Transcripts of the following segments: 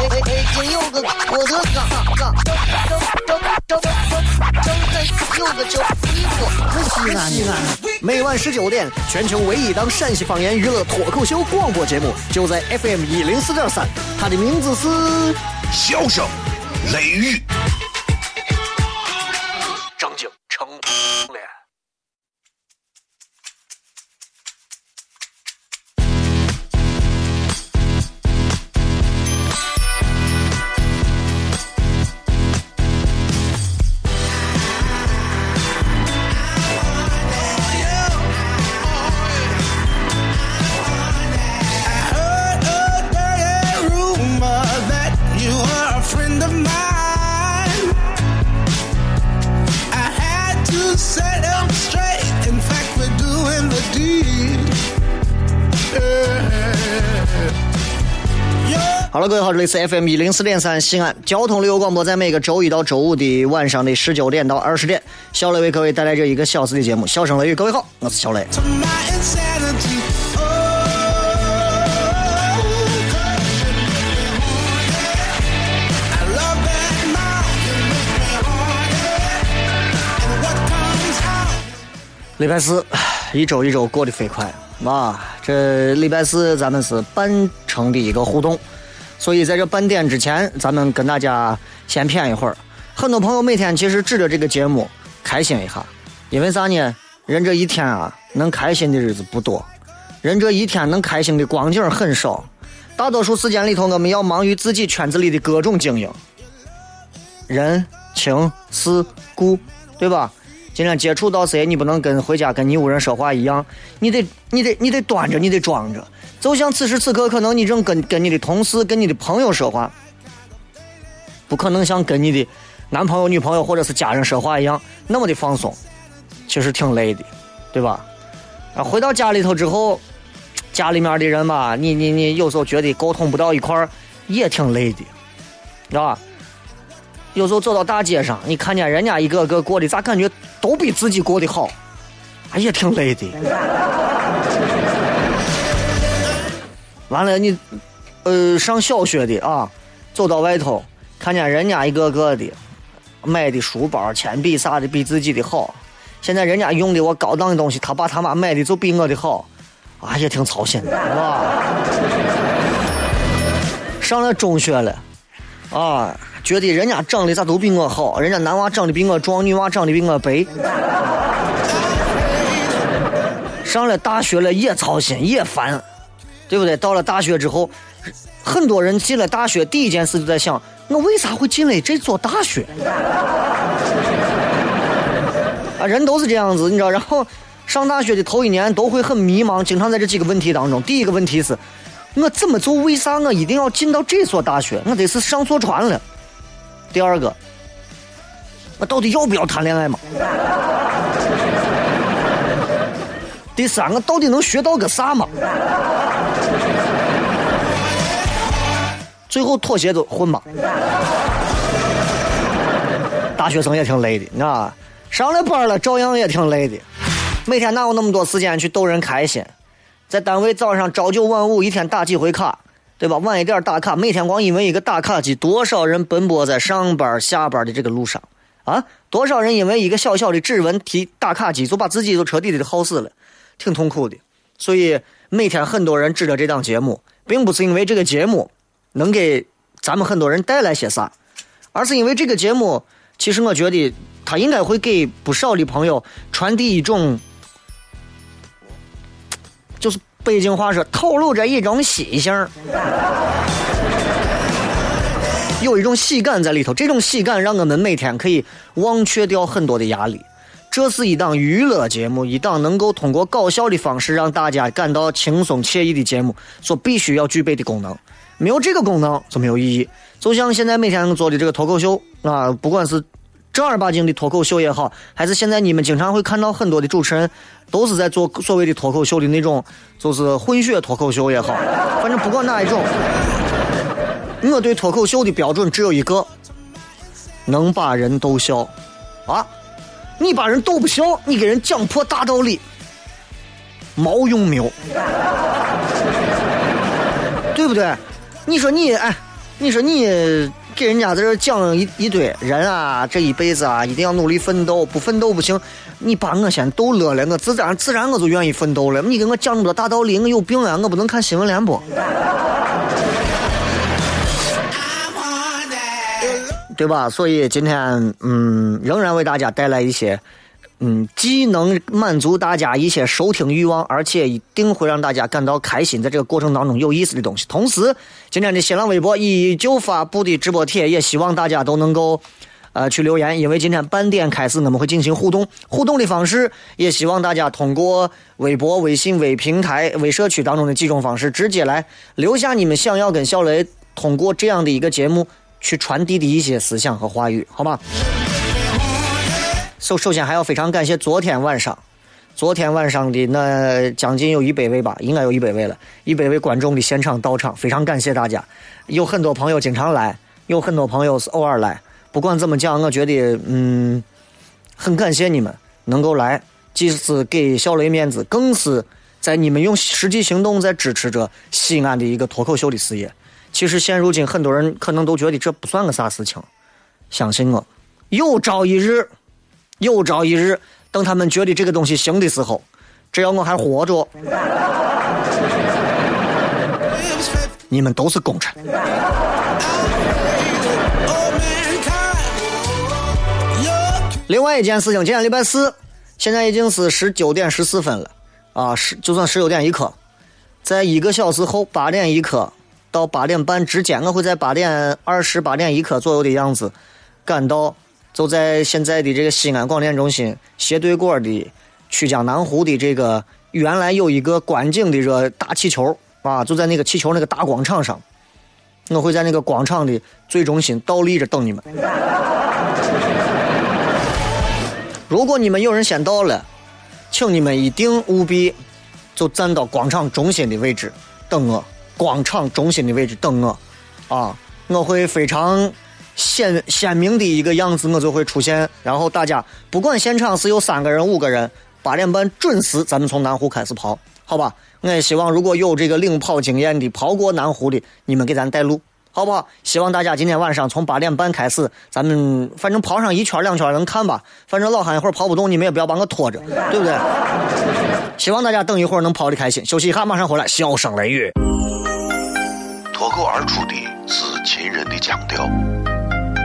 哎哎哎哎哎！北京有个郭德纲，张张张张张张有个叫李波，西安西安。每晚十九点，全球唯一档陕西方言娱乐脱口秀广播节目，就在 FM 一零四点三。它的名字是《笑声雷雨》。各位好，这里是 FM 一零四点三西安交通旅游广播，在每个周一到周五的晚上的十九点到二十点，小雷为各位带来这一个小时的节目《笑声雷雨》。各位好，我是小雷。礼拜四，一周一周过得飞快啊！这礼拜四咱们是半程的一个互动。所以在这半点之前，咱们跟大家先谝一会儿。很多朋友每天其实指着这个节目开心一下，因为啥呢？人这一天啊，能开心的日子不多，人这一天能开心的光景很少。大多数时间里头，我们要忙于自己圈子里的各种经营，人情世故，对吧？今天接触到谁，你不能跟回家跟你屋人说话一样，你得你得你得端着，你得装着。就像此时此刻，可能你正跟跟你的同事、跟你的朋友说话，不可能像跟你的男朋友、女朋友或者是家人说话一样那么的放松，其实挺累的，对吧？啊，回到家里头之后，家里面的人吧，你你你有时候觉得沟通不到一块儿，也挺累的，知道吧？有时候走到大街上，你看见人家一个个过的咋感觉都比自己过得好，也挺累的。完了，你，呃，上小学的啊，走到外头，看见人家一个个的买的书包、铅笔啥的比自己的好，现在人家用的我高档的东西，他爸他妈买的就比我的好，啊，也挺操心的，是吧？上了中学了，啊，觉得人家长得咋都比我好，人家男娃长得比我壮，女娃长得比我白。上了大学了也操心也烦。对不对？到了大学之后，很多人进了大学，第一件事就在想：我为啥会进来这所大学？啊，人都是这样子，你知道。然后上大学的头一年都会很迷茫，经常在这几个问题当中。第一个问题是：我怎么做？为啥我一定要进到这所大学？我得是上错船了。第二个，我到底要不要谈恋爱嘛？第三个，到底能学到个啥嘛？最后妥协就混吧。大学生也挺累的，你知道吧？上了班了照样也挺累的，每天哪有那么多时间去逗人开心？在单位早上朝九晚五，一天打几回卡，对吧？晚一点打卡，每天光因为一个打卡机，多少人奔波在上班下班的这个路上啊？多少人因为一个小小的指纹提打卡机，就把自己都彻底的耗死了，挺痛苦的。所以每天很多人指着这档节目，并不是因为这个节目。能给咱们很多人带来些啥？而是因为这个节目，其实我觉得它应该会给不少的朋友传递一种，就是北京话说透露着一种喜性 有一种喜感在里头。这种喜感让我们每天可以忘却掉很多的压力。这是一档娱乐节目，一档能够通过搞笑的方式让大家感到轻松惬意的节目所必须要具备的功能。没有这个功能就没有意义。就像现在每天做的这个脱口秀啊，不管是正儿八经的脱口秀也好，还是现在你们经常会看到很多的主持人都是在做所谓的脱口秀的那种，就是混血脱口秀也好，反正不管哪一种，我对脱口秀的标准只有一个：能把人逗笑。啊，你把人逗不笑，你给人讲破大道理，毛用没有？对不对？你说你哎，你说你给人家在这讲一一堆人啊，这一辈子啊，一定要努力奋斗，不奋斗不行。你把我先逗乐了，我自然自然我就愿意奋斗了。你给我讲那么多大道理，我有病啊！我不能看新闻联播，对吧？所以今天嗯，仍然为大家带来一些。嗯，既能满足大家一些收听欲望，而且一定会让大家感到开心，在这个过程当中有意思的东西。同时，今天的新浪微博依旧发布的直播帖，也希望大家都能够呃去留言，因为今天半点开始我们会进行互动。互动的方式，也希望大家通过微博、微信、微平台、微社区当中的几种方式，直接来留下你们想要跟小雷通过这样的一个节目去传递的一些思想和话语，好吗？首首先还要非常感谢昨天晚上，昨天晚上的那将近有一百位吧，应该有一百位了，一百位观众的现场到场，非常感谢大家。有很多朋友经常来，有很多朋友是偶尔来。不管怎么讲，我觉得嗯，很感谢你们能够来，既是给小雷面子，更是在你们用实际行动在支持着西安的一个脱口秀的事业。其实现如今很多人可能都觉得这不算个啥事情，相信我，有朝一日。有朝一日，等他们觉得这个东西行的时候，只要我还活着，你们都是功臣。另外一件事情，今天礼拜四，现在已经是十九点十四分了，啊，十就算十九点一刻，在一个小时后八点一刻到八点半之间，我会在八点二十八点一刻左右的样子赶到。就在现在的这个西安广电中心斜对过的曲江南湖的这个原来有一个观景的这大气球啊，就在那个气球那个大广场上，我会在那个广场的最中心倒立着等你们。如果你们有人先到了，请你们一定务必就站到广场中心的位置等我，广场中心的位置等我，啊，我会非常。鲜鲜明的一个样子，我就会出现。然后大家不管现场是有三个人、五个人，八点半准时，咱们从南湖开始跑，好吧？我也希望如果有这个领跑经验的、跑过南湖的，你们给咱带路，好不好？希望大家今天晚上从八点半开始，咱们反正跑上一圈两圈能看吧。反正老汉一会儿跑不动，你们也不要把我拖着，对不对？希望大家等一会儿能跑的开心。休息一下，马上回来，笑声雷雨。脱口而出的是秦人的腔调。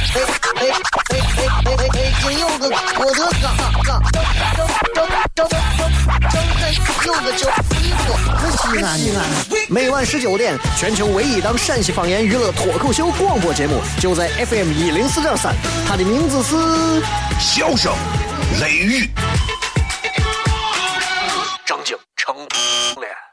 哎哎哎哎哎哎！今有个我的哥，哥，张张张张张张有个叫，西安西安。每晚十九点，全球唯一档陕西方言娱乐脱口秀广播节目，就在 FM 一零四点三，它的名字是《笑声雷雨》。张景成脸。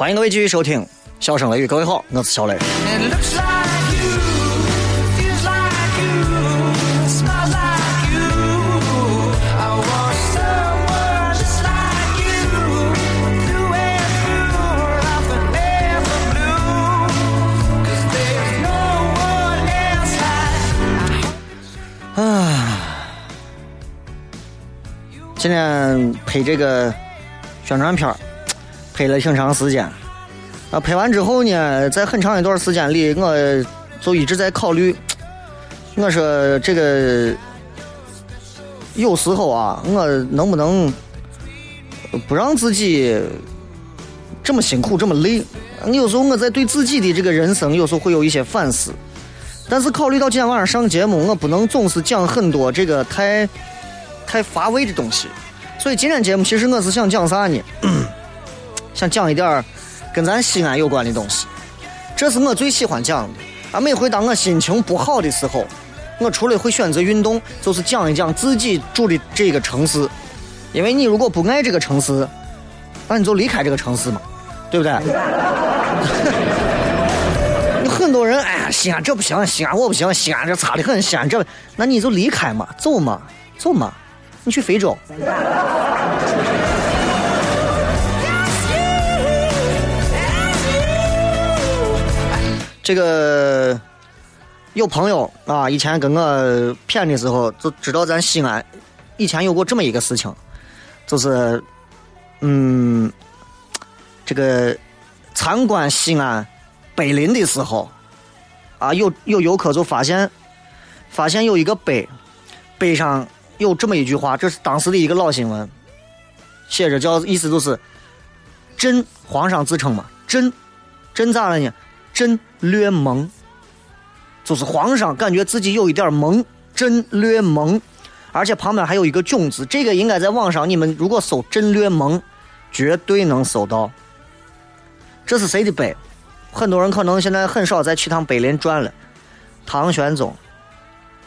欢迎各位继续收听笑声雷雨各位好我是小雷。啊，今天拍这个宣传片拍了挺长时间。啊，拍完之后呢，在很长一段时间里，我就一直在考虑，我说这个有时候啊，我能不能不让自己这么辛苦，这么累？有时候我在对自己的这个人生，有时候会有一些反思。但是考虑到今天晚上上节目，我不能总是讲很多这个太太乏味的东西，所以今天节目其实我是想讲啥呢？想讲一点儿。跟咱西安有关的东西，这是我最喜欢讲的。啊，每回当我心情不好的时候，我除了会选择运动，就是讲一讲自己住的这个城市。因为你如果不爱这个城市，那你就离开这个城市嘛，对不对？有很多人，哎呀，西安这不行，西安我不行，西安这差的很，西安这，那你就离开嘛，走嘛，走嘛，你去非洲。这个有朋友啊，以前跟我谝的时候，就知道咱西安以前有过这么一个事情，就是嗯，这个参观西安碑林的时候，啊，有有游客就发现发现有一个碑，碑上有这么一句话，这是当时的一个老新闻，写着叫意思就是“朕皇上自称嘛，朕朕咋了呢？”朕略懵，就是皇上感觉自己有一点懵，朕略懵，而且旁边还有一个囧字，这个应该在网上，你们如果搜“朕略懵”，绝对能搜到。这是谁的碑？很多人可能现在很少再去趟碑林转了。唐玄宗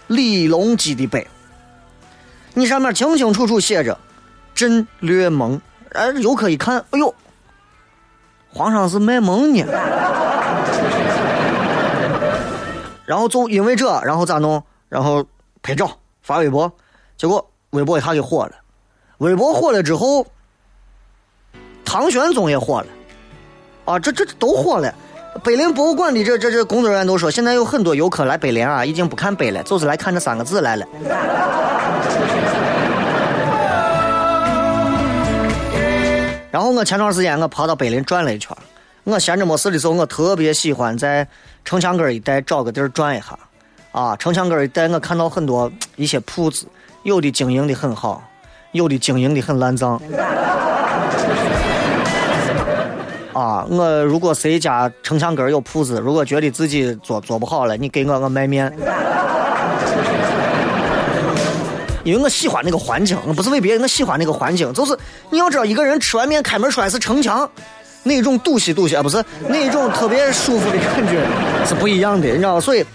李隆基的碑，你上面清清楚楚写着“朕略懵”，哎，游客一看，哎呦，皇上是卖萌呢。然后就因为这，然后咋弄？然后拍照发微博，结果微博一下给火了。微博火了之后，唐玄宗也火了。啊，这这都火了。碑林博物馆的这这这工作人员都说，现在有很多游客来碑林啊，已经不看碑了，就是来看这三个字来了。然后我前段时间我跑到碑林转了一圈。我闲着没事的时候，我特别喜欢在城墙根一带找个地儿转一下。啊，城墙根一带我看到很多一些铺子，有的经营的很好，有的经营的很烂账。啊，我如果谁家城墙根有铺子，如果觉得自己做做不好了，你给我我卖面。因为我喜欢那个环境，不是为别人，我喜欢那个环境。就是你要知道，一个人吃完面开门出来是城墙。那种堵西堵西啊，不是那种特别舒服的感觉是不一样的，你知道吧？所以，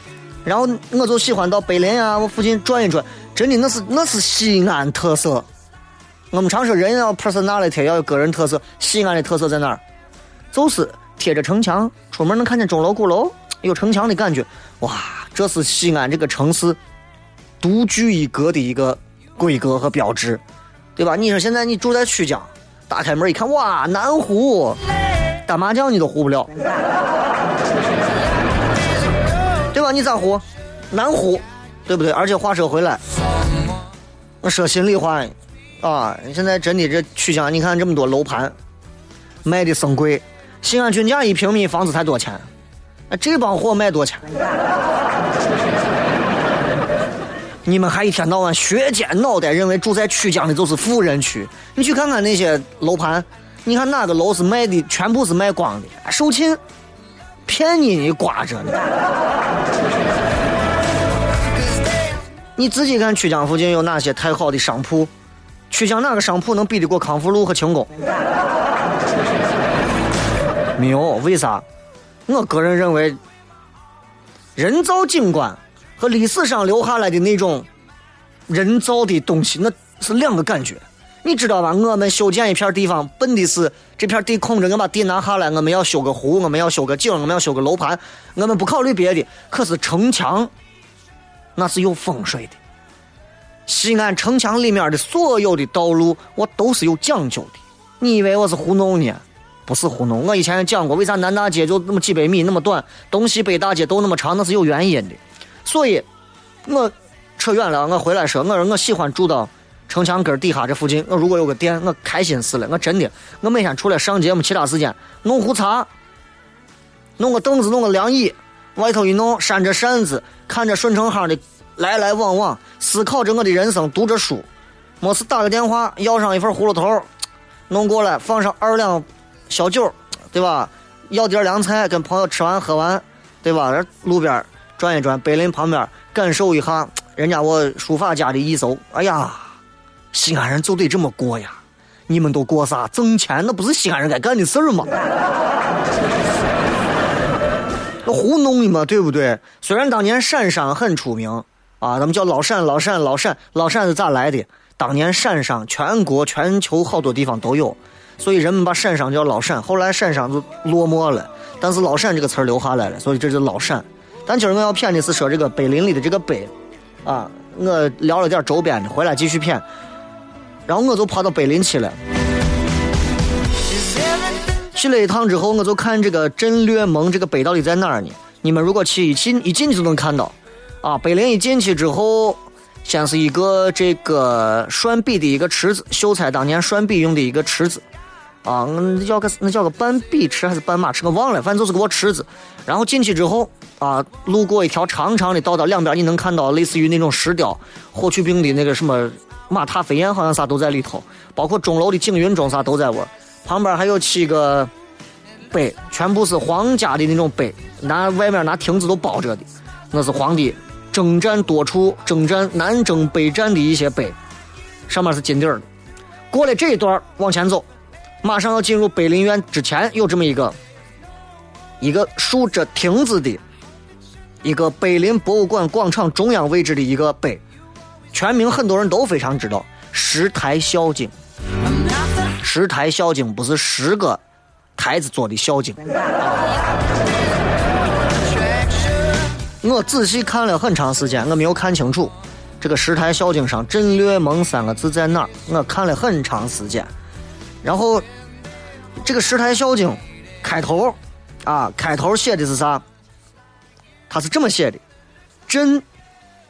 然后我就喜欢到碑林啊，我附近转一转，真的那是那是西安特色。我们常说人要 personality 要有个人特色，西安的特色在哪儿？就是贴着城墙，出门能看见钟楼鼓楼，有城墙的感觉。哇，这是西安这个城市独具一格的一个规格和标志，对吧？你说现在你住在曲江。打开门一看，哇，南湖，打麻将你都胡不了，对吧？你咋胡？南湖，对不对？而且话说回来，我说心里话，啊，现在真的这曲江，你看这么多楼盘，卖的生贵。西安均价一平米房子才多钱？那这帮货卖多钱？你们还一天到晚削尖脑袋，认为住在曲江的就是富人区。你去看看那些楼盘，你看哪个楼是卖的，全部是卖光的，售罄，骗你你刮着呢。你自己看曲江附近有哪些太好的商铺？曲江哪个商铺能比得过康复路和轻工？没有，为啥？我个人认为，人造景观。和历史上留下来的那种人造的东西，那是两个感觉，你知道吧？我们修建一片地方，奔的是这片地空着，我把地拿下来，我们要修个湖，我们要修个景，我们要修个楼盘，我们不考虑别的。可是城墙，那是有风水的。西安城墙里面的所有的道路，我都是有讲究的。你以为我是糊弄呢？不是糊弄。我以前也讲过，为啥南大街就那么几百米那么短，东西北大街都那么长，那是有原因的。所以，我扯远了。我回来说，我说我喜欢住到城墙根底下这附近，我如果有个店，我开心死了。我真的，我每天除了上节目，其他时间弄壶茶，弄个凳子，弄个凉椅，外头一弄，扇着扇子，看着顺城巷的来来往往，思考着我的人生，读着书，没事打个电话，要上一份葫芦头，弄过来，放上二两小酒，对吧？要点凉菜，跟朋友吃完喝完，对吧？路边转一转，碑林旁边感受一下人家我书法家的一手，哎呀！西安人就得这么过呀！你们都过啥？挣钱那不是西安人该干的事儿吗？那糊弄你嘛，对不对？虽然当年陕商很出名啊，咱们叫老陕，老陕，老陕，老陕是咋来的？当年陕商全国、全球好多地方都有，所以人们把陕商叫老陕。后来陕商就落寞了，但是老陕这个词儿留下来了，所以这就老陕。但今儿我要骗的是说这个碑林里的这个碑，啊，我聊了点周边的，回来继续骗。然后我就跑到碑林去了，去了一趟之后，我就看这个镇略盟这个碑到底在哪儿呢？你们如果去一进一进去就能看到，啊，碑林一进去之后，先是一个这个涮笔的一个池子，秀才当年涮笔用的一个池子，啊，那叫个那叫个半笔池还是半马池，我忘了，反正就是个池子。然后进去之后，啊，路过一条长长的道道，两边你能看到类似于那种石雕霍去病的那个什么。马踏飞燕好像啥都在里头，包括钟楼的景云钟啥都在玩。旁边还有七个碑，全部是皇家的那种碑，拿外面拿亭子都包着的，那是皇帝征战多处、征战南征北战的一些碑，上面是金底儿的。过了这一段往前走，马上要进入碑林院之前，有这么一个一个竖着亭子的一个碑林博物馆广场中央位置的一个碑。全名很多人都非常知道，石台孝经。十台孝经不是十个台子做的孝经。我仔细看了很长时间，我没有看清楚这个石台孝经上“镇略盟”三个字在哪儿。我看了很长时间，然后这个石台孝经开头啊，开头写的是啥？他是这么写的：“朕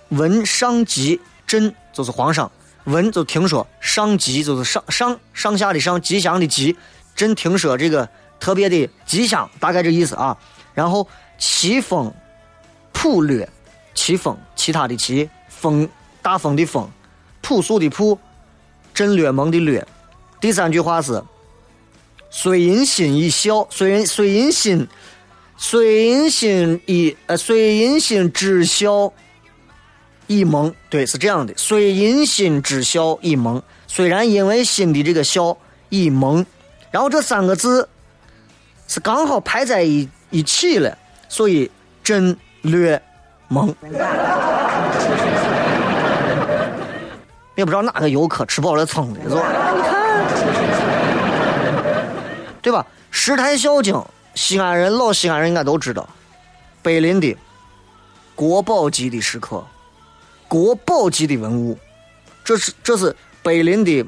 闻上吉。”朕就是皇上，闻就听说上吉就是上上上下的上吉祥的吉，朕听说这个特别的吉祥，大概这意思啊。然后奇风普略，奇风其他的奇风大风的风，朴素的朴，朕略蒙的略。第三句话是虽因心一笑，虽因虽因心虽因心一呃虽因心知笑。以蒙，对，是这样的。虽因心之笑以蒙，虽然因为心的这个笑一蒙，然后这三个字是刚好排在一一起了，所以朕略蒙。也不知道哪个游客吃饱了撑的，是吧？对吧？石台孝经，西安人老西安人应该都知道，碑林的国宝级的石刻。国宝级的文物，这是这是碑林的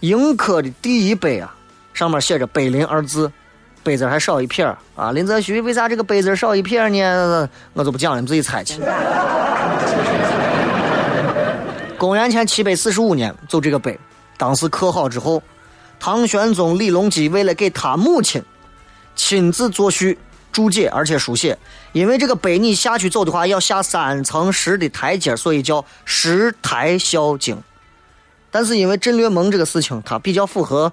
迎科的第一碑啊，上面写着“碑林”二字，碑字还少一撇啊。林则徐为啥这个碑字少一撇呢？我就不讲了，你自己猜去。公元前七百四十五年，就这个碑，当时刻好之后，唐玄宗李隆基为了给他母亲亲自作序。注解，而且书写，因为这个碑你下去走的话，要下三层石的台阶，所以叫石台孝经。但是因为镇略盟这个事情，它比较符合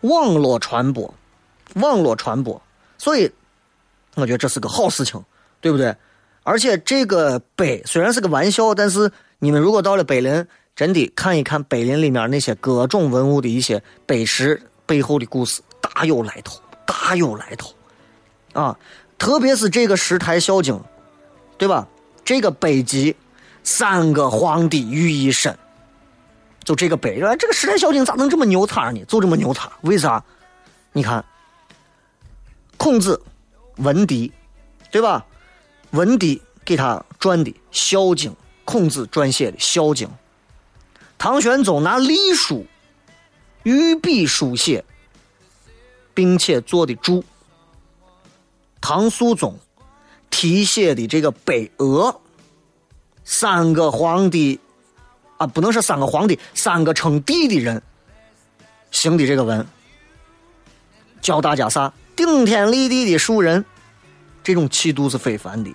网络传播，网络传播，所以我觉得这是个好事情，对不对？而且这个碑虽然是个玩笑，但是你们如果到了碑林，真的看一看碑林里面那些各种文物的一些碑石背后的故事，大有来头，大有来头，啊！特别是这个石台孝经，对吧？这个碑记，三个皇帝于一身。就这个碑，这个石台孝经咋能这么牛叉呢？就这么牛叉，为啥？你看，孔子、文帝，对吧？文帝给他传的《孝经》，孔子撰写的《孝经》。唐玄宗拿隶书御笔书写，并且做的注。唐肃宗题写的这个碑额，三个皇帝啊，不能说三个皇帝，三个称帝的人行的这个文，教大家啥？顶天立地的树人，这种气度是非凡的。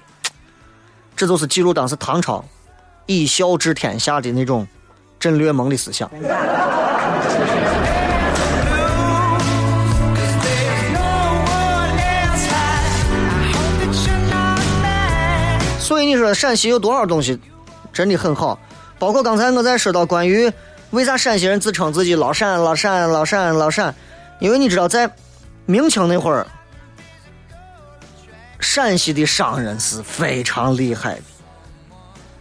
这就是记录当时唐朝以孝治天下的那种镇略盟的思想。所以你说陕西有多少东西真的很好？包括刚才我在说到关于为啥陕西人自称自己老陕、老陕、老陕、老陕，因为你知道在明清那会儿，陕西的商人是非常厉害的。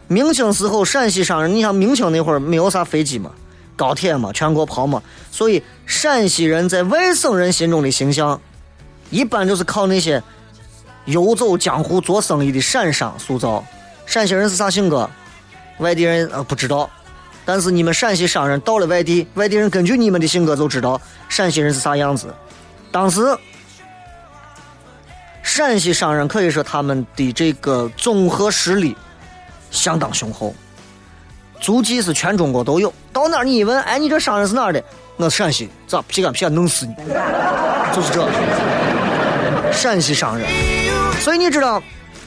明清时候，陕西商人，你像明清那会儿没有啥飞机嘛，高铁嘛，全国跑嘛，所以陕西人在外省人心中的形象，一般就是靠那些。游走江湖做生意的陕商塑造，陕西人是啥性格？外地人呃不知道，但是你们陕西商人到了外地，外地人根据你们的性格就知道陕西人是啥样子。当时，陕西商人可以说他们的这个综合实力相当雄厚，足迹是全中国都有。到哪儿你一问，哎，你这商人是哪儿的？我陕西，咋皮干皮干弄死你？就是这，陕西商人。所以你知道，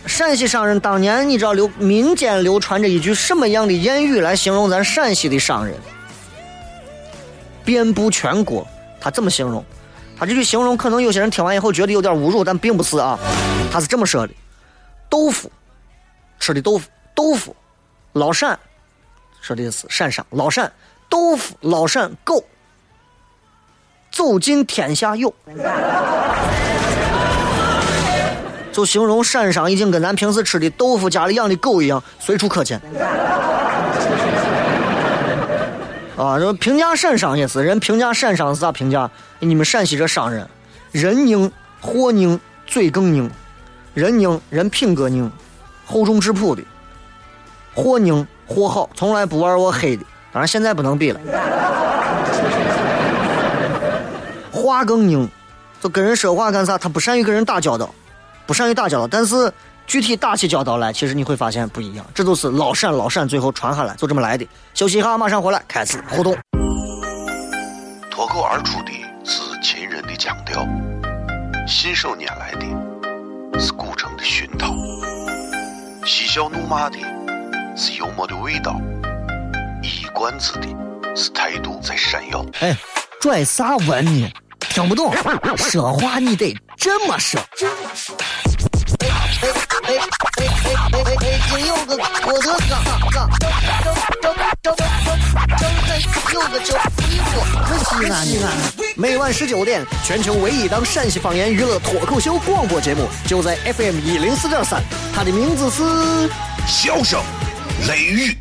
陕西商人当年你知道流民间流传着一句什么样的谚语来形容咱陕西的商人？遍布全国，他怎么形容？他这句形容可能有些人听完以后觉得有点侮辱，但并不是啊。他是这么说的：豆腐，吃的豆腐，豆腐，老陕，说的是陕商，老陕，豆腐，老陕狗，走进天下有。就形容陕商已经跟咱平时吃的豆腐、家里养的狗一样，随处可见。啊，这评价陕商也是，人评价陕商是咋评价？你们陕西这商人，人硬、货硬、嘴更硬。人硬，人品格硬，厚重质朴的；货拧，货好，从来不玩我黑的。当然现在不能比了。话更拧，就跟人说话干啥？他不善于跟人打交道。不善于打交道，但是具体打起交道来，其实你会发现不一样。这都是老陕老陕最后传下来，就这么来的。休息一下，马上回来开始互动。脱口而出的是秦人的腔调，信手拈来的是古城的熏陶，嬉笑怒骂的是幽默的味道，一冠子的是态度在闪耀。哎，拽啥文呢？听不懂，说话你得这么说。哎哎哎哎哎哎！北京有个郭德纲，张张张张张张有个叫李波，可西安的。每晚十九点，全球唯一档陕西方言娱乐脱口秀广播节目，就在 FM 一零四点三。它的名字是《笑声雷雨》。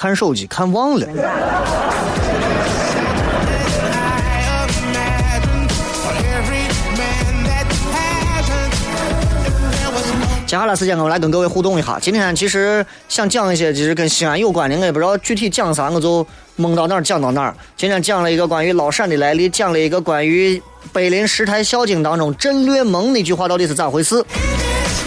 看手机看忘了。接下来时间我来跟各位互动一下。今天其实想讲一些就是跟西安有关的，我也不知道具体讲啥，我就蒙到哪儿讲到哪儿。今天讲了一个关于老陕的来历，讲了一个关于碑林石台孝经当中“镇略盟”那句话到底是咋回事。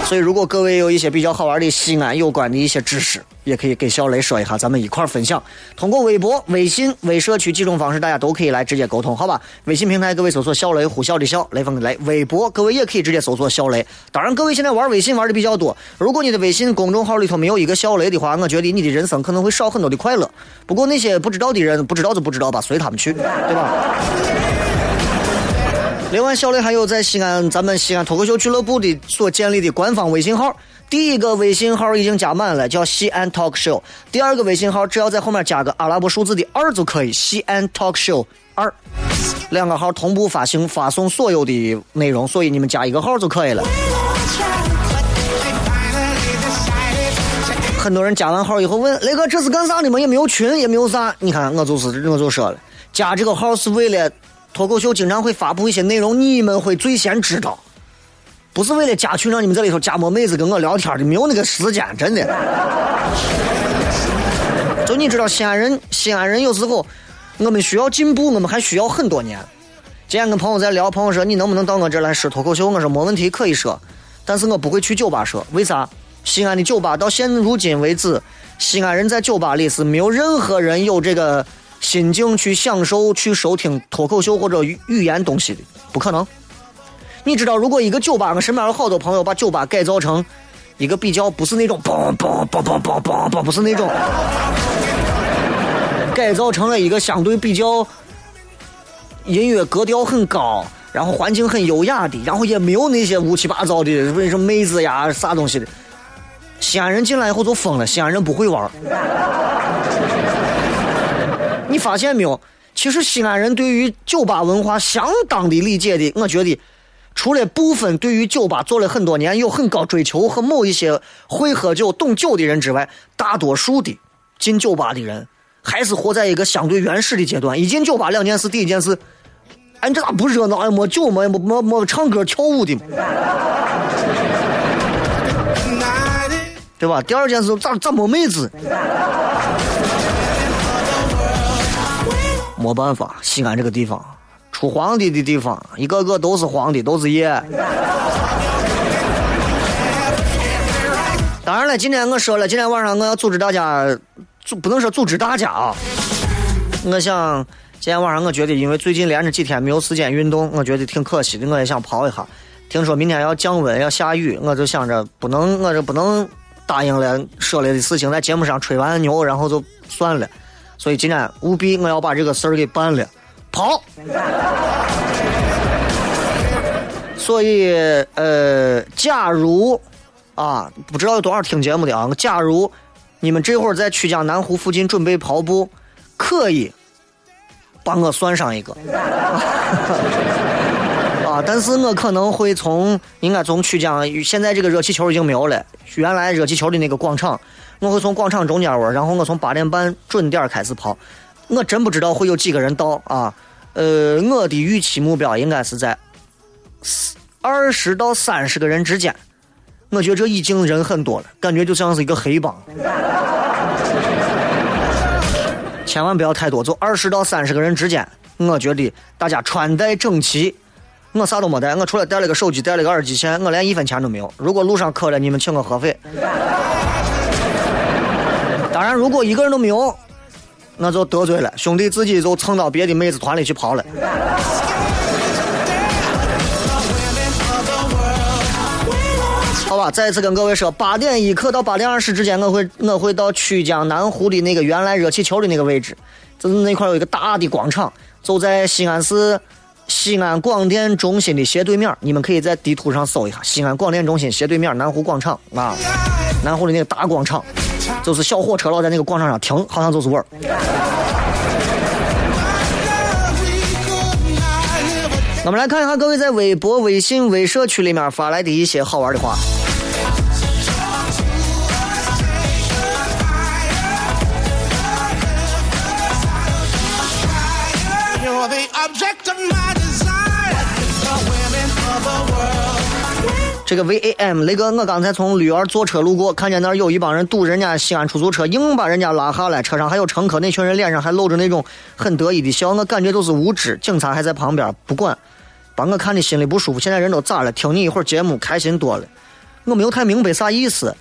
所以，如果各位有一些比较好玩的西安有关的一些知识，也可以给小雷说一下，咱们一块儿分享。通过微博、微信、微社区几种方式，大家都可以来直接沟通，好吧？微信平台各位搜索“小雷”，呼啸的笑，雷锋的雷；微博各位也可以直接搜索“小雷”。当然，各位现在玩微信玩的比较多，如果你的微信公众号里头没有一个小雷的话，我觉得你的人生可能会少很多的快乐。不过那些不知道的人，不知道就不知道吧，随他们去，对吧？另外，小雷还有在西安咱们西安脱口秀俱乐部的所建立的官方微信号，第一个微信号已经加满了，叫西安 Talk Show。第二个微信号只要在后面加个阿拉伯数字的二就可以，西安 Talk Show 二。两个号同步发行发送所有的内容，所以你们加一个号就可以了。很多人加完号以后问雷哥这是干啥的吗？也没有群，也没有啥。你看我就是我就说了，加这个号是为了脱口秀经常会发布一些内容，你们会最先知道，不是为了加群让你们在里头加摸妹子跟我聊天的，没有那个时间，真的。就你知道西安人，西安人有时候我们需要进步，我们还需要很多年。今天跟朋友在聊，朋友说你能不能到我这来说脱口秀？我说没问题，可以说，但是我不会去酒吧说，为啥？西安的酒吧到现如今为止，西安人在酒吧里是没有任何人有这个心境去享受、去收听脱口秀或者语言东西的，不可能。你知道，如果一个酒吧，我身边有好多朋友把酒吧改造成一个比较不是那种嘣嘣嘣嘣嘣嘣，不是那种，改造成了一个相对比较音乐格调很高，然后环境很优雅的，然后也没有那些乌七八糟的什么妹子呀啥东西的。西安人进来以后就疯了，西安人不会玩你发现没有？其实西安人对于酒吧文化相当的理解的。我觉得，除了部分对于酒吧做了很多年有很高追求和某一些会喝酒、懂酒的人之外，大多数的进酒吧的人还是活在一个相对原始的阶段。一进酒吧，两件事：第一件事，俺这咋不热闹？哎没酒？没没没唱歌跳舞的？对吧？第二件事咋咋没妹子？没办法，西安这个地方出皇帝的地方，一个个都是皇帝，都是爷。当然了，今天我说了，今天晚上我要组织大家，组不能说组织大家啊。我想今天晚上，我觉得因为最近连着几天没有时间运动，我觉得挺可惜的。我也想跑一下。听说明天要降温，要下雨，我就想着不能，我这不能。答应了说了的事情，在节目上吹完牛，然后就算了。所以今天务必我要把这个事儿给办了，跑。所以呃，假如啊，不知道有多少听节目的啊，假如你们这会儿在曲江南湖附近准备跑步，可以帮我算上一个。啊！但是我可能会从应该从曲江，现在这个热气球已经没有了。原来热气球的那个广场，我会从广场中间窝，然后我从八点半准点开始跑。我真不知道会有几个人到啊！呃，我的预期目标应该是在二十到三十个人之间。我觉得这已经人很多了，感觉就像是一个黑帮。千万不要太多，就二十到三十个人之间。我觉得大家穿戴整齐。我啥都没带，我除了带了个手机，带了个耳机线，我连一分钱都没有。如果路上渴了，你们请我喝费。当然，如果一个人都没有，那就得罪了兄弟，自己就蹭到别的妹子团里去跑了。好吧，再次跟各位说，八点一刻到八点二十之间，我会我会到曲江南湖的那个原来热气球的那个位置，就是那块有一个大的广场，就在西安市。西安广电中心的斜对面，你们可以在地图上搜一下。西安广电中心斜对面，南湖广场啊，南湖的那个大广场，就是小火车老在那个广场上停，好像就是味儿。我们来看一下各位在微博、微信、微社区里面发来的一些好玩的话。这个 V A M 雷哥，我刚才从绿园坐车路过，看见那儿有一帮人堵人家西安出租车，硬把人家拉下来，车上还有乘客，那群人脸上还露着那种很得意的笑，我感觉都是无知。警察还在旁边不管，把我看的心里不舒服。现在人都咋了？听你一会儿节目开心多了。我没有太明白啥意思，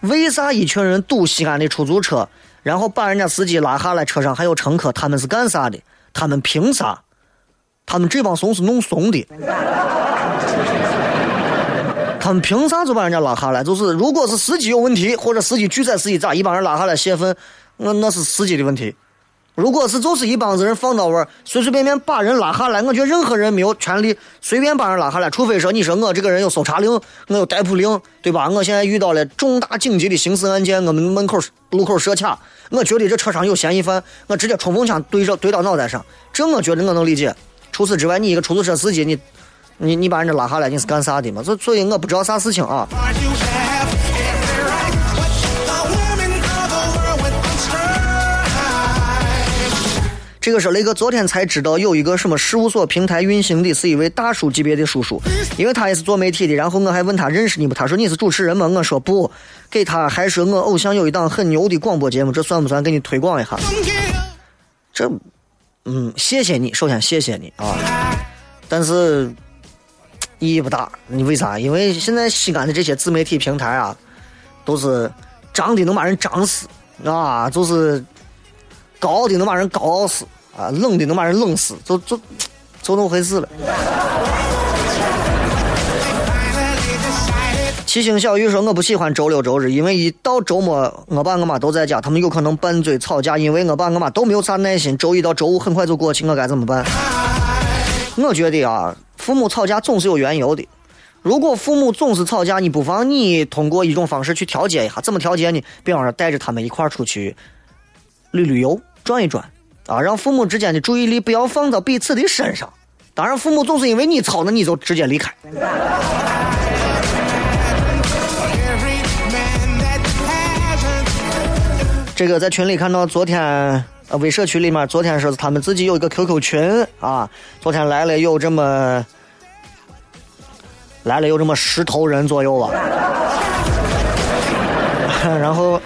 为啥一群人堵西安的出租车，然后把人家司机拉下来，车上还有乘客，他们是干啥的？他们凭啥？他们这帮怂是弄怂的。他们凭啥就把人家拉下来？就是如果是司机有问题，或者司机拒载司机咋，一帮人拉下来泄愤，那那是司机的问题。如果是就是一帮子人放到位，随随便便把人拉下来，我觉得任何人没有权利随便把人拉下来，除非说你说我这个人有搜查令，我有逮捕令，对吧？我现在遇到了重大紧急的刑事案件，我们门口路口设卡，我觉得这车上有嫌疑犯，我直接冲锋枪对着对到脑袋上，这我觉得我能理解。除此之外，你一个出租车司机，你你你把人家拉下来，你是干啥的嘛？所所以我不知道啥事情啊。这个是雷哥昨天才知道，有一个什么事务所平台运行的是一位大叔级别的叔叔，因为他也是做媒体的。然后我还问他认识你不？他说你是主持人吗？我说不，给他还说我偶像有一档很牛的广播节目，这算不算给你推广一下？这，嗯，谢谢你，首先谢谢你啊，但是意义不大。你为啥？因为现在西安的这些自媒体平台啊，都是涨的能把人涨死啊，就是。高的能把人高傲死啊，冷的能把人冷死，就就就那么回事了。七星小雨说：“我不喜欢周六周日，因为一到周末，我爸我妈都在家，他们有可能拌嘴吵架，因为我爸我妈都没有啥耐心。周一到周五很快就过去，我该怎么办？”我觉得啊，父母吵架总是有缘由的。如果父母总是吵架，你不妨你通过一种方式去调节一下，怎么调节呢？比方说带着他们一块儿出去旅旅游。转一转，啊，让父母之间的注意力不要放到彼此的身上。当然，父母总是因为你吵，那你就直接离开。这个在群里看到，昨天呃，微社区里面，昨天说是他们自己有一个 QQ 群啊，昨天来了有这么来了有这么十头人左右吧，然后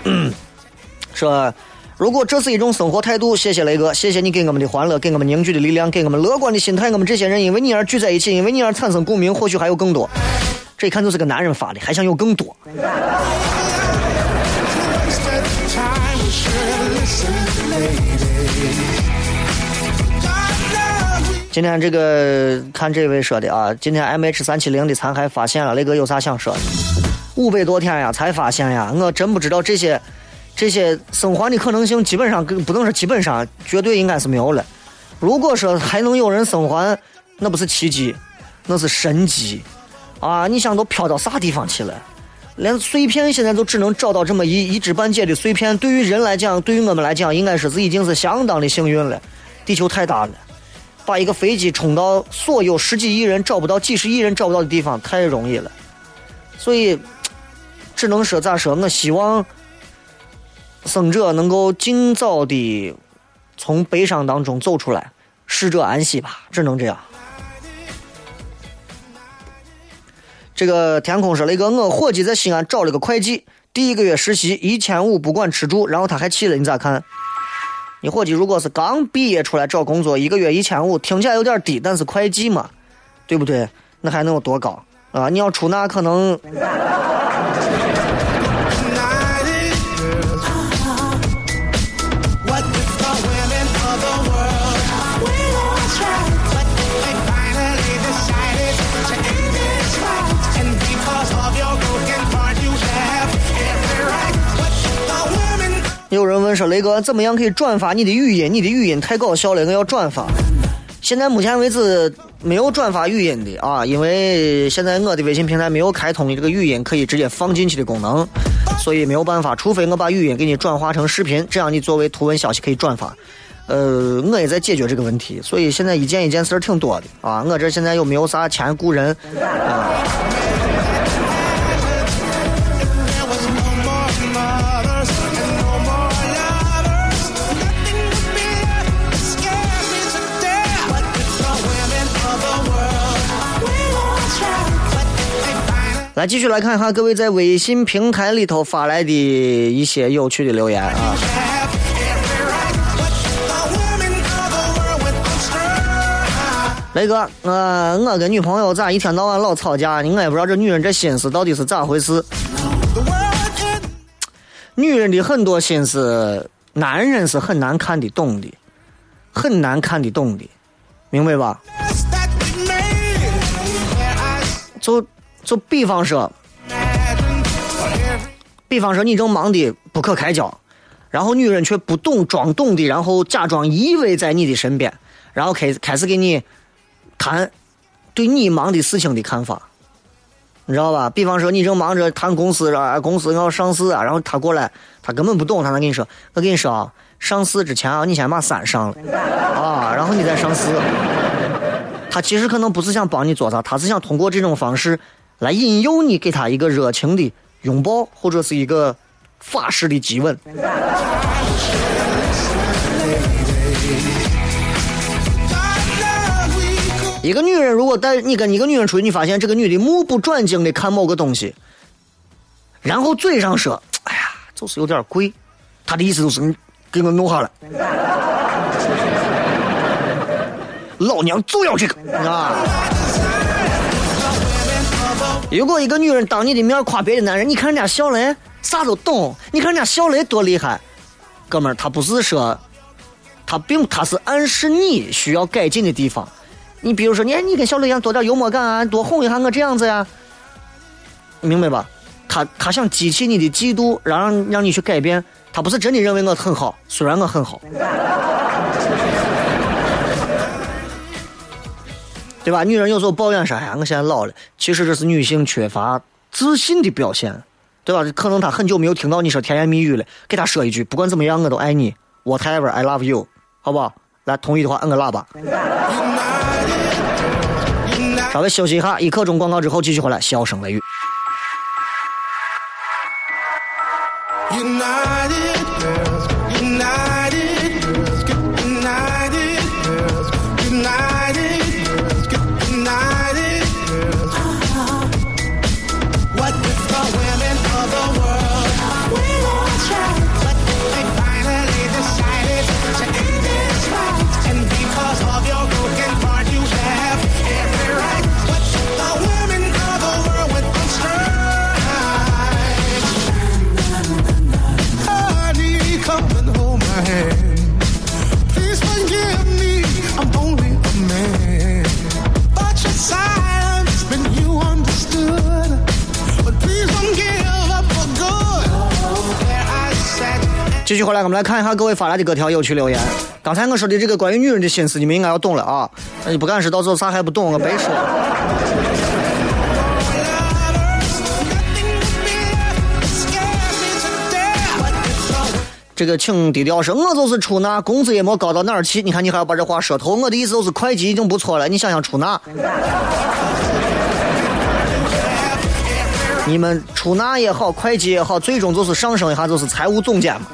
说。如果这是一种生活态度，谢谢雷哥，谢谢你给我们的欢乐，给我们凝聚的力量，给我们乐观的心态。我们这些人因为你而聚在一起，因为你而产生共鸣，或许还有更多。这一看就是个男人发的，还想有更多。今天这个看这位说的啊，今天 M H 三七零的残骸发现了，雷哥有啥想说的？五百多天呀，才发现呀，我真不知道这些。这些生还的可能性基本上不能说基本上，绝对应该是没有了。如果说还能有人生还，那不是奇迹，那是神迹啊！你想都飘到啥地方去了？连碎片现在都只能找到这么一一知半解的碎片。对于人来讲，对于我们来讲，应该说是已经是相当的幸运了。地球太大了，把一个飞机冲到所有十几亿人找不到、几十亿人找不到的地方太容易了。所以，只能说咋说？我希望。生者能够尽早的从悲伤当中走出来，逝者安息吧，只能这样。这个天空说了一个，我伙计在西安找了个会计，第一个月实习一千五不管吃住，然后他还气了，你咋看？你伙计如果是刚毕业出来找工作，一个月一千五，听起来有点低，但是会计嘛，对不对？那还能有多高啊？你要出纳可能。有人问说：“雷哥，怎么样可以转发你的语音？你的语音太搞笑了，我要转发。”现在目前为止没有转发语音的啊，因为现在我的微信平台没有开通这个语音可以直接放进去的功能，所以没有办法。除非我把语音给你转化成视频，这样你作为图文消息可以转发。呃，我也在解决这个问题，所以现在一件一件事儿挺多的啊。我这现在又没有啥钱雇人啊。来继续来看一下各位在微信平台里头发来的一些有趣的留言啊！雷哥，我我跟女朋友咋一天到晚老吵架呢？我也不知道这女人这心思到底是咋回事。女人的很多心思，男人是很难看得懂的，很难看得懂的，明白吧？就。就比方说，比方说你正忙的不可开交，然后女人却不懂装懂的，然后假装依偎在你的身边，然后开开始给你谈对你忙的事情的看法，你知道吧？比方说你正忙着谈公司啊，公司要上市啊，然后他过来，他根本不懂，他能跟你说：“我跟你说啊，上市之前啊，你先把伞上了啊，然后你再上市。”他其实可能不是想帮你做啥，他是想通过这种方式来引诱你，给他一个热情的拥抱，或者是一个法式的激吻。一个女人如果带你跟一个女人出去，你发现这个女的目不转睛的看某个东西，然后嘴上说：“哎呀，就是有点贵。”她的意思就是你给我弄下来。老娘就要这个啊！如果一个女人当你的面夸别的男人，你看人家小雷啥都懂，你看人家小雷多厉害，哥们儿，他不是说，他并他是暗示你需要改进的地方。你比如说，你你跟小雷一样多点幽默感啊，多哄一下我这样子呀，明白吧？他他想激起你的嫉妒，让让你去改变。他不是真的认为我很好，虽然我很好。对吧？女人有时候抱怨啥呀？我现在老了，其实这是女性缺乏自信的表现，对吧？可能她很久没有听到你说甜言蜜语了，给她说一句，不管怎么样，我都爱你，whatever I love you，好不好？来，同意的话摁个喇叭。稍微休息一下，一刻钟广告之后继续回来，笑声雷雨。来，我们来看一下各位发来的各条有趣留言。刚才我说的这个关于女人的心思，你们应该要懂了啊！那你不敢说，到时候啥还不懂，我白说。这个请低调说，我就是出纳，工资也没高到哪儿去。你看，你还要把这话说透。我的意思就是，会计已经不错了，你想想出纳。你们出纳也好，会计也好，最终就是上升一下，就是财务总监嘛。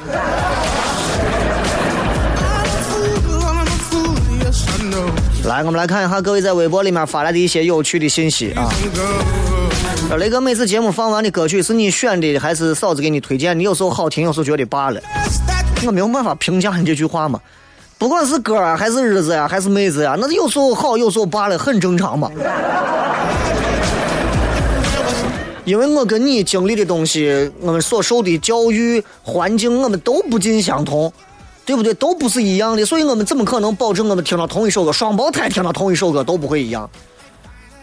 来，我们来看一下各位在微博里面发来的一些有趣的信息啊。雷哥，每次节目放完的歌曲是你选的，还是嫂子给你推荐？你有时候好听，有时候觉得罢了。我没有办法评价你这句话嘛。不管是歌啊，还是日子呀，还是妹子呀，那有时候好，有时候罢了，很正常嘛。因为我跟你经历的东西，我们所受的教育环境，我们都不尽相同，对不对？都不是一样的，所以我们怎么可能保证我们听到同一首歌，双胞胎听到同一首歌都不会一样？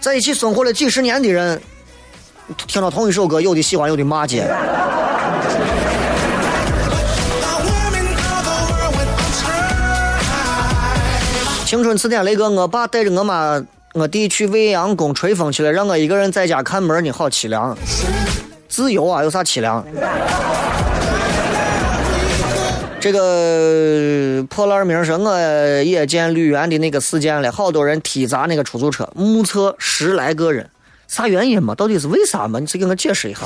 在一起生活了几十年的人，听到同一首歌，有的喜欢，有的骂街。青春词典雷哥，我爸带着我妈。我弟去未央宫吹风去了，让我一个人在家看门，你好凄凉。自由啊，有啥凄凉？这个破烂名说，我也见绿园的那个事件了，好多人踢砸那个出租车，目测十来个人，啥原因嘛？到底是为啥嘛？你再给我解释一下。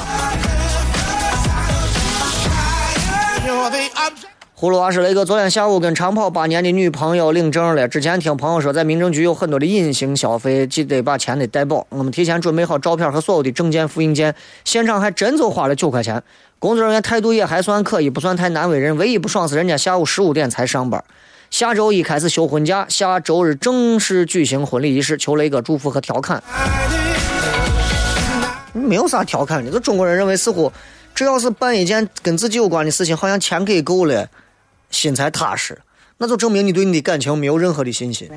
葫芦娃是雷哥，昨天下午跟长跑八年的女朋友领证了。之前听朋友说，在民政局有很多的隐形消费，记得把钱得带饱。我们提前准备好照片和所有的证件复印件，现场还真就花了九块钱。工作人员态度也还算可以，不算太难为人。唯一不爽是人家下午十五点才上班。下周一开始休婚假，下周日正式举行婚礼仪式。求雷哥祝福和调侃。没有啥调侃的，这中国人认为似乎只要是办一件跟自己有关的事情，好像钱给够了。心才踏实，那就证明你对你的感情没有任何的信心，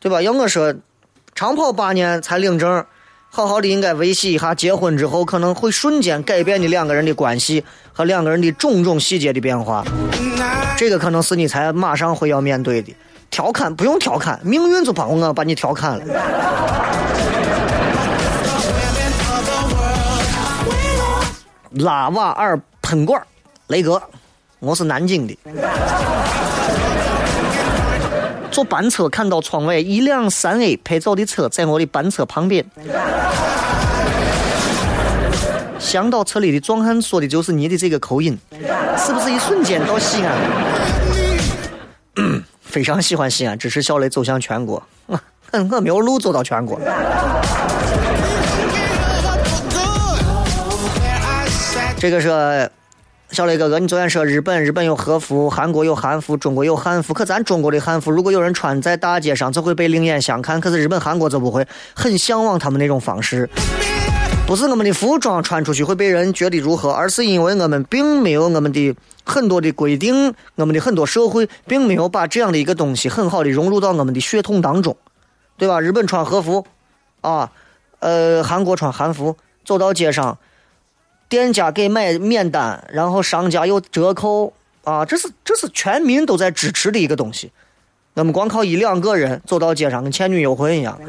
对吧？要我说，长跑八年才领证，好好的应该维系一下，结婚之后可能会瞬间改变你两个人的关系和两个人的种种细节的变化。这个可能是你才马上会要面对的。调侃不用调侃，命运就把我把你调侃了。拉瓦尔喷罐，雷哥，我是南京的。坐班车看到窗外一辆三 A 拍照的车在我的班车旁边，想到车里的壮汉说的就是你的这个口音，是不是一瞬间到西安？非常喜欢西安，支持小雷走向全国。我我没有路走到全国。这个是小雷哥哥，你昨天说日本，日本有和服，韩国有韩服，中国有汉服。可咱中国的汉服，如果有人穿在大街上，就会被另眼相看。可是日本、韩国就不会，很向往他们那种方式。不是我们的服装穿出去会被人觉得如何，而是因为我们并没有我们的很多的规定，我们的很多社会并没有把这样的一个东西很好的融入到我们的血统当中，对吧？日本穿和服，啊，呃，韩国穿韩服，走到街上，店家给买免单，然后商家有折扣，啊，这是这是全民都在支持的一个东西。我们光靠一两个人走到街上，跟倩女幽魂一样。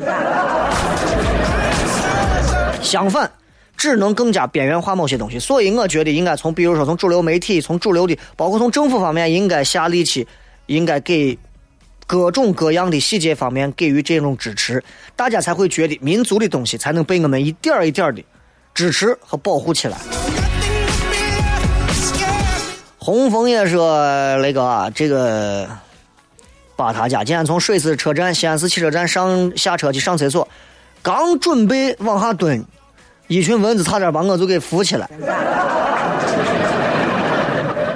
相反，只能更加边缘化某些东西。所以我觉得应该从，比如说从主流媒体，从主流的，包括从政府方面，应该下力气，应该给各种各样的细节方面给予这种支持，大家才会觉得民族的东西才能被我们一点一点的支持和保护起来。洪峰也说：“雷哥，这个把他家今天从水师车站、西安市汽车站上下车去上厕所。”刚准备往下蹲，一群蚊子差点把我就给扶起来。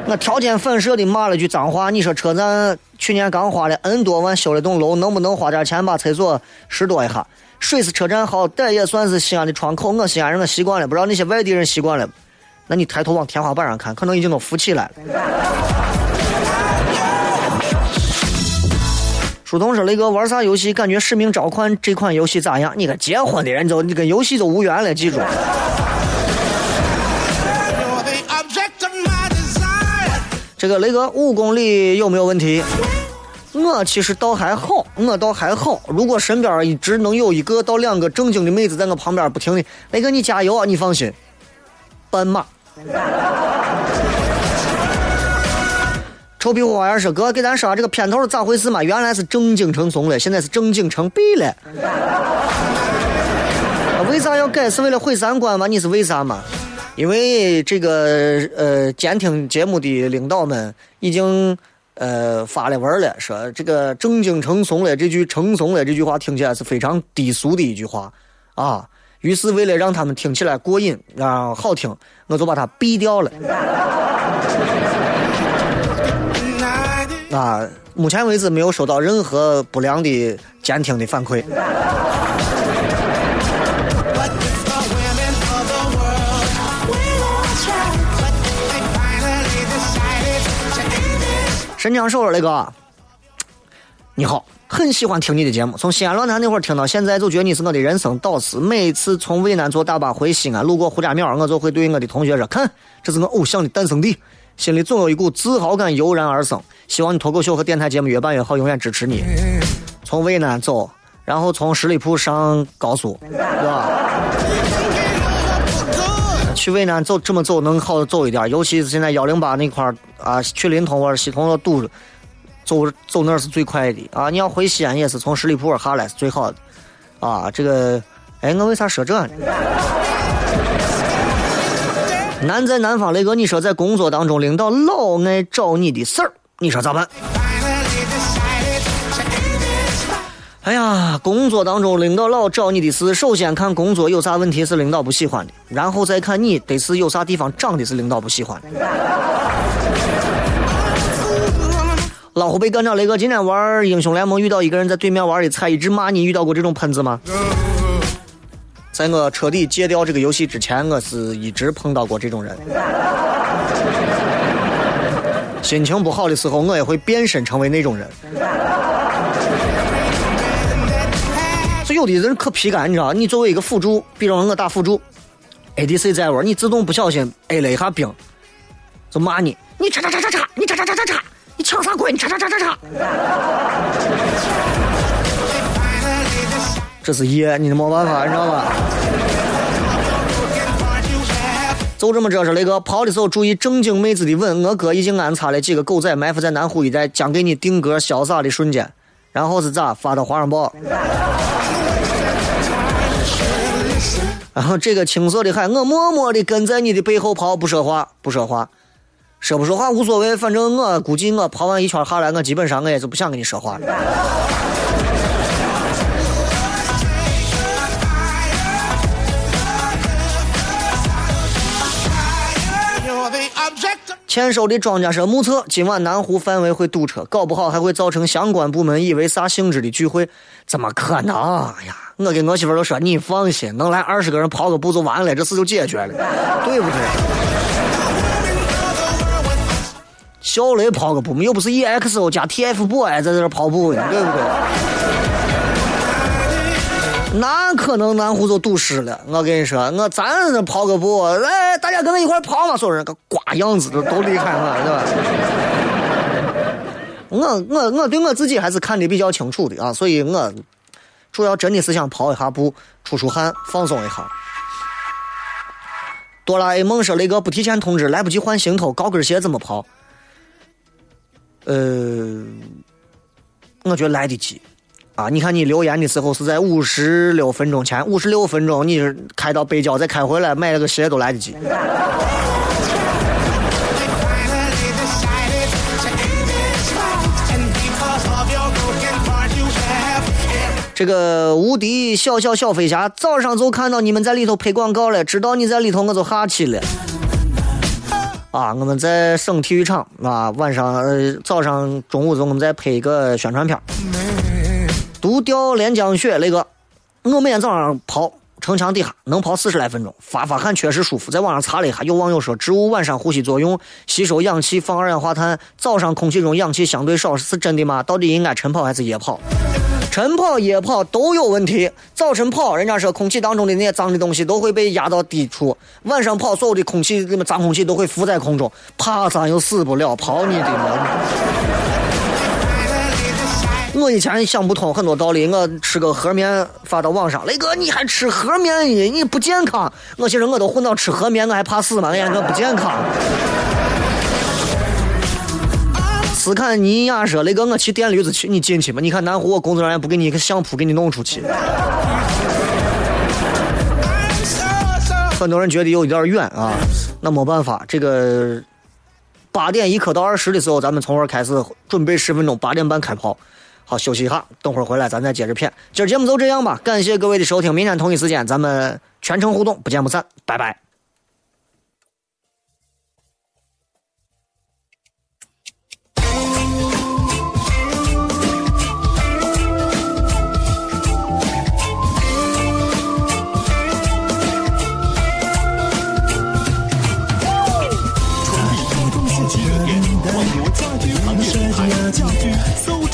我条件反射的骂了句脏话。你说车站去年刚花了 N 多万修了栋楼，能不能花点钱把厕所拾掇一下？水师车站好歹也算是西安的窗口，我西安人我习惯了，不知道那些外地人习惯了。那你抬头往天花板上看，可能已经都浮起来了。书童说：“雷哥玩啥游戏？感觉使命召唤这款游戏咋样？你个结婚的人，就你跟游戏就无缘了，记住。”这个雷哥五公里有没有问题？我其实倒还好，我倒还好。如果身边一直能有一个到两个正经的妹子在我旁边不停的，雷哥你加油啊！你放心，斑马。臭屁虎花样说：“哥，给咱说下这个片头是咋回事嘛？原来是正经成怂了，现在是正经成闭了。为啥要改？是为了毁三观吗？你是为啥嘛？因为这个呃，监听节目的领导们已经呃发了文了，说这个正经成怂了这句成怂了这句话听起来是非常低俗的一句话啊。于是为了让他们听起来过瘾啊好听，我就把它毙掉了。”啊，目前为止没有收到任何不良的监听的反馈。神枪手那个，你好，很喜欢听你的节目，从西安论坛那会儿听到现在，就觉得你是我的人生导师。每次从渭南坐大巴回西安，路过胡家庙，我就会对我的同学说：“看，这是我偶像的诞生地。”心里总有一股自豪感油然而生。希望你脱口秀和电台节目越办越好，永远支持你。从渭南走，然后从十里铺上高速，对吧？去渭南走这么走能好走一点，尤其是现在幺零八那块儿啊，去临潼或者西通都堵着，走走那是最快的啊。你要回西安也是从十里铺下来是最好的啊。这个，哎，我为啥说这呢？难在南方，雷哥，你说在工作当中，领导老爱找你的事儿。你说咋办？哎呀，工作当中领导老找你的事，首先看工作有啥问题是领导不喜欢的，然后再看你得是有啥地方长的是领导不喜欢的。老虎被干掉，雷哥今天玩英雄联盟遇到一个人在对面玩的菜，一直骂你，遇到过这种喷子吗？在我彻底戒掉这个游戏之前，我是一直碰到过这种人。心情不好的时候，我也会变身成为那种人。有的人可皮干，你知道？你作为一个辅助，比如我打辅助，ADC 在玩，你自动不小心 A 了一下兵，就骂你，你叉叉叉叉叉，你叉叉叉叉叉，你抢啥鬼？你叉叉叉叉叉。这是爷，你没办法，你知道吧？就这么着，是雷哥跑的时候注意正经妹子的吻。我哥已经安插了几个狗仔埋伏在南湖一带，将给你定格潇洒的瞬间。然后是咋发到华商报？然后这个青涩的海，我默默的跟在你的背后跑，不说话，不说话，说不说话无所谓，反正我估计我跑完一圈下来，我基本上我也就不想跟你说话了。签收的庄稼社目测，今晚南湖范围会堵车，搞不好还会造成相关部门以为啥性质的聚会？怎么可能呀？我跟我媳妇都说，你放心，能来二十个人跑个步就完了，这事就解决了，对不对？小雷跑个步，又不是 EXO 加 TFBOY 在这跑步呢，对不对？那可能南湖就堵死了。我跟你说，我咱跑个步，来，大家跟我一块跑嘛。所有人个瓜样子都都厉害嘛，对吧？我我我对我自己还是看的比较清楚的啊，所以我主要真的是想跑一下步，出出汗，放松一下。哆啦 A 梦说那个不提前通知，来不及换行头，高跟鞋怎么跑？呃，我觉得来得及。啊！你看，你留言的时候是在五十六分钟前，五十六分钟你开到北郊再开回来，买了个鞋都来得及。这个无敌小小小飞侠，早上就看到你们在里头拍广告了，知道你在里头我就哈气了。啊，我们在省体育场啊，晚上呃早上中午就我们再拍一个宣传片。独钓连江雪那个，我每天早上跑城墙底下能跑四十来分钟，发发汗确实舒服。在网上查了一下，有网友说植物晚上呼吸作用吸收氧气放二氧化碳，早上空气中氧气相对少，是真的吗？到底应该晨跑还是夜跑？晨跑、夜跑都有问题。早晨跑，人家说空气当中的那些脏的东西都会被压到低处；晚上跑，所有的空气什么脏空气都会浮在空中，怕啥又死不了，跑你的妈！我以前想不通很多道理，我吃个和面发到网上，雷哥你还吃和面呢？你不健康。我寻思我都混到吃和面，我还怕死吗？哎呀，我不健康。斯堪尼亚说，雷哥我骑电驴子去，你进去吧。你看南湖，我工作人员不给你一个相扑给你弄出去。很多人觉得有一点远啊，那没办法，这个八点一刻到二十的时候，咱们从这儿开始准备十分钟，八点半开跑。好，休息一下，等会儿回来咱再接着片。今儿节目就这样吧，感谢各位的收听，明天同一时间咱们全程互动，不见不散，拜拜。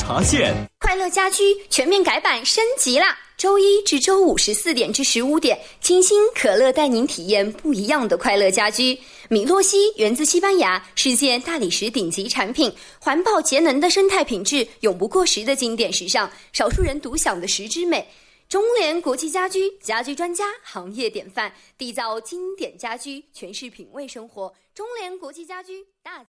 发现快乐家居全面改版升级啦！周一至周五十四点至十五点，清新可乐带您体验不一样的快乐家居。米洛西源自西班牙，世界大理石顶级产品，环保节能的生态品质，永不过时的经典时尚，少数人独享的石之美。中联国际家居家居专家，行业典范，缔造经典家居，诠释品味生活。中联国际家居大。